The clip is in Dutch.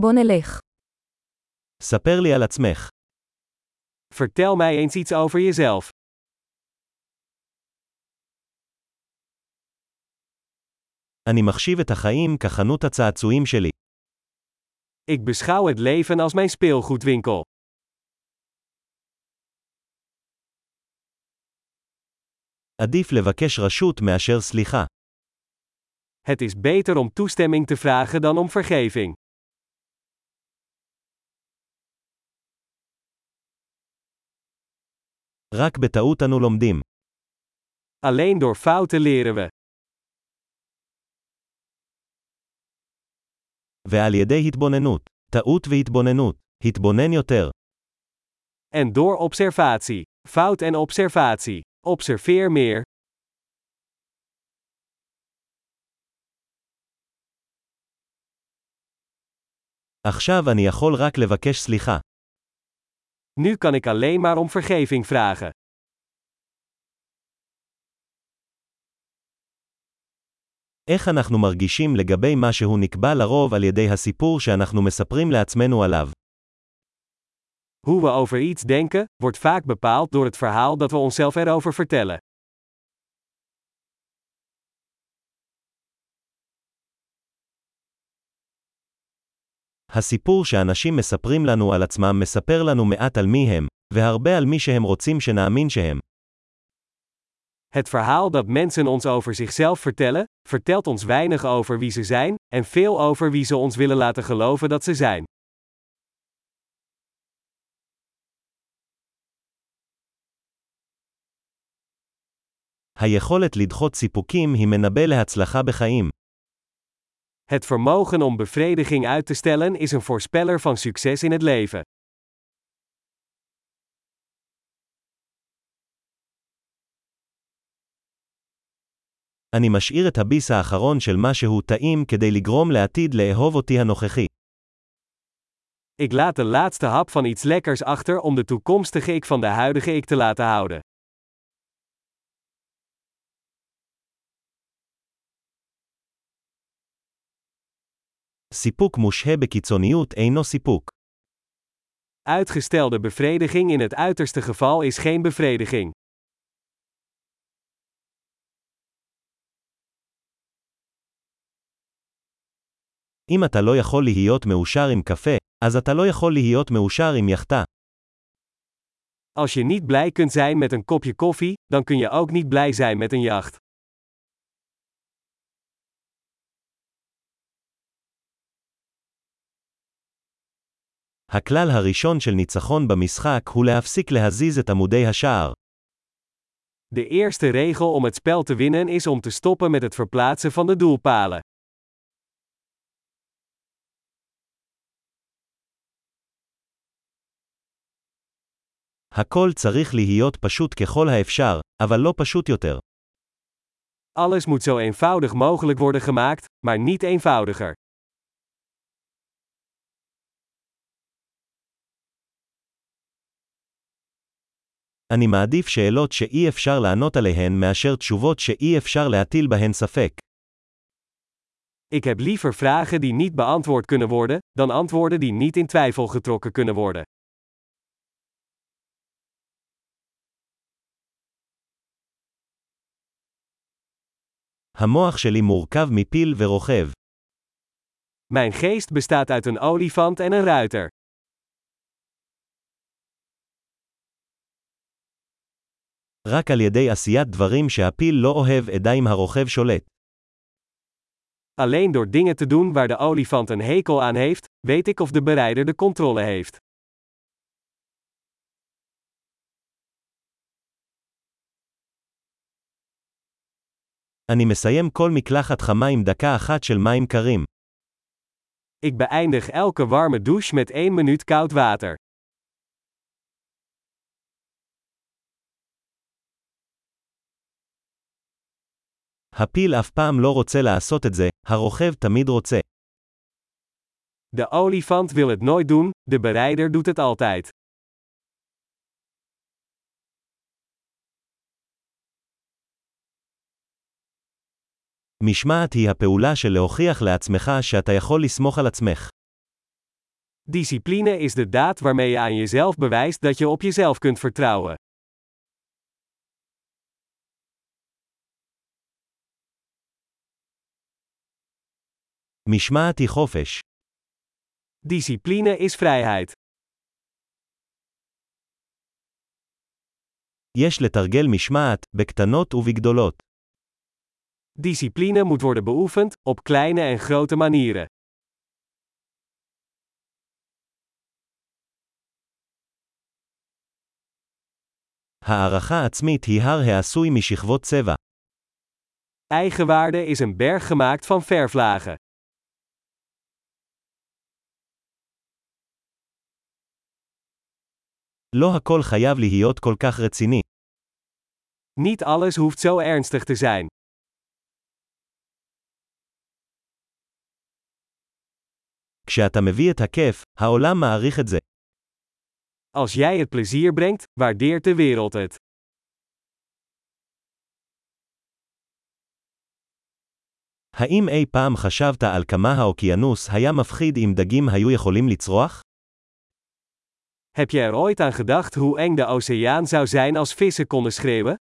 בוא נלך. ספר לי על עצמך. Vertel mij eens iets over jezelf. אני מחשיב את החיים כחנות הצעצועים שלי. Ik beschouw het leven als mijn speelgoedwinkel. עדיף לבקש רשות מאשר סליחה. Het is beter om toestemming te vragen dan om vergeving. רק בטעות אנו לומדים. Alleen door fouten leren we. ועל ידי התבוננות. טעות והתבוננות. התבונן יותר. En door observatie. Fout en observatie. Observeer meer. עכשיו אני יכול רק לבקש סליחה. Nu kan ik alleen maar om vergeving vragen. איך אנחנו מרגישים לגבי מה שהוא נקבע לרוב על ידי הסיפור שאנחנו מספרים לעצמנו עליו? Hoe we over iets denken, wordt vaak bepaald door het verhaal dat we onszelf erover vertellen. הסיפור שאנשים מספרים לנו על עצמם מספר לנו מעט על מי הם, והרבה על מי שהם רוצים שנאמין שהם. Het verhaal dat mensen ons over zichzelf vertellen, vertelt ons weinig over wie ze zijn, en veel over wie ze ons willen laten geloven dat ze zijn. היכולת לדחות סיפוקים היא מנבא להצלחה בחיים. Het vermogen om bevrediging uit te stellen is een voorspeller van succes in het leven. אני משאיר את הביס האחרון של משהו טעים כדי לגרום לעתיד לאהוב אותי הנוכחי. Ik laat de laatste hap van iets lekkers achter om de toekomstige ik van de huidige ik te laten houden. סיפוק מושהה בקיצוניות אינו סיפוק. Uitgestelde bevrediging in het uiterste geval is geen bevrediging. אם אתה לא יכול להיות מאושר עם קפה, אז אתה לא יכול להיות מאושר עם יחטה. Als je niet blij kunt zijn met een kopje koffie, dan kun je ook niet blij zijn met een jacht. הכלל הראשון של ניצחון במשחק הוא להפסיק להזיז את עמודי השער. De eerste regel om het spel te winnen is om te stoppen met het verplaatsen van de doelpalen. הכל צריך להיות פשוט ככל האפשר, אבל לא פשוט יותר. Alles moet zo eenvoudig mogelijk worden gemaakt, maar niet eenvoudiger. אני מעדיף שאלות שאי אפשר לענות עליהן מאשר תשובות שאי אפשר להטיל בהן ספק. Ik heb liever vragen die niet beantwoord kunnen worden, dan antwoorden die niet in twijfel getrokken kunnen worden. המוח שלי מורכב מפיל ורוכב. Mijn geest bestaat uit een olifant en een ruiter. רק על ידי עשיית דברים שהפיל לא אוהב אדע אם הרוכב שולט. Alleen door dingen te doen waar de olifant een hekel aan heeft, weet ik of de berijder de controle heeft. אני מסיים כל מקלחת חמה עם דקה אחת של מים קרים. Ik beëindig elke warme douche met 1 minuut koud water. הפיל אף פעם לא רוצה לעשות את זה, הרוכב תמיד רוצה. De olifant wil het nooit doen, de berijder doet het altijd. משמעת היא הפעולה של להוכיח לעצמך שאתה יכול לסמוך על עצמך. Discipline is de daad waarmee je aan jezelf bewijst dat je op jezelf kunt vertrouwen. משמעת היא חופש. Discipline is vrijheid. יש לתרגל משמעת, בקטנות ובגדולות. Discipline moet worden beoefend, op kleine en grote manieren. הערכה עצמית היא הר העשוי משכבות צבע. Eigenwaarde is een berg gemaakt van verflagen. לא הכל חייב להיות כל כך רציני. Niet alles hoeft zo ernstig te zijn. כשאתה מביא את הכיף, העולם מעריך את זה. Als jij het plezier brengt, waardeert de wereld het. האם אי פעם חשבת על כמה האוקיינוס היה מפחיד אם דגים היו יכולים לצרוח? Heb je er ooit aan gedacht hoe eng de oceaan zou zijn als vissen konden schreeuwen?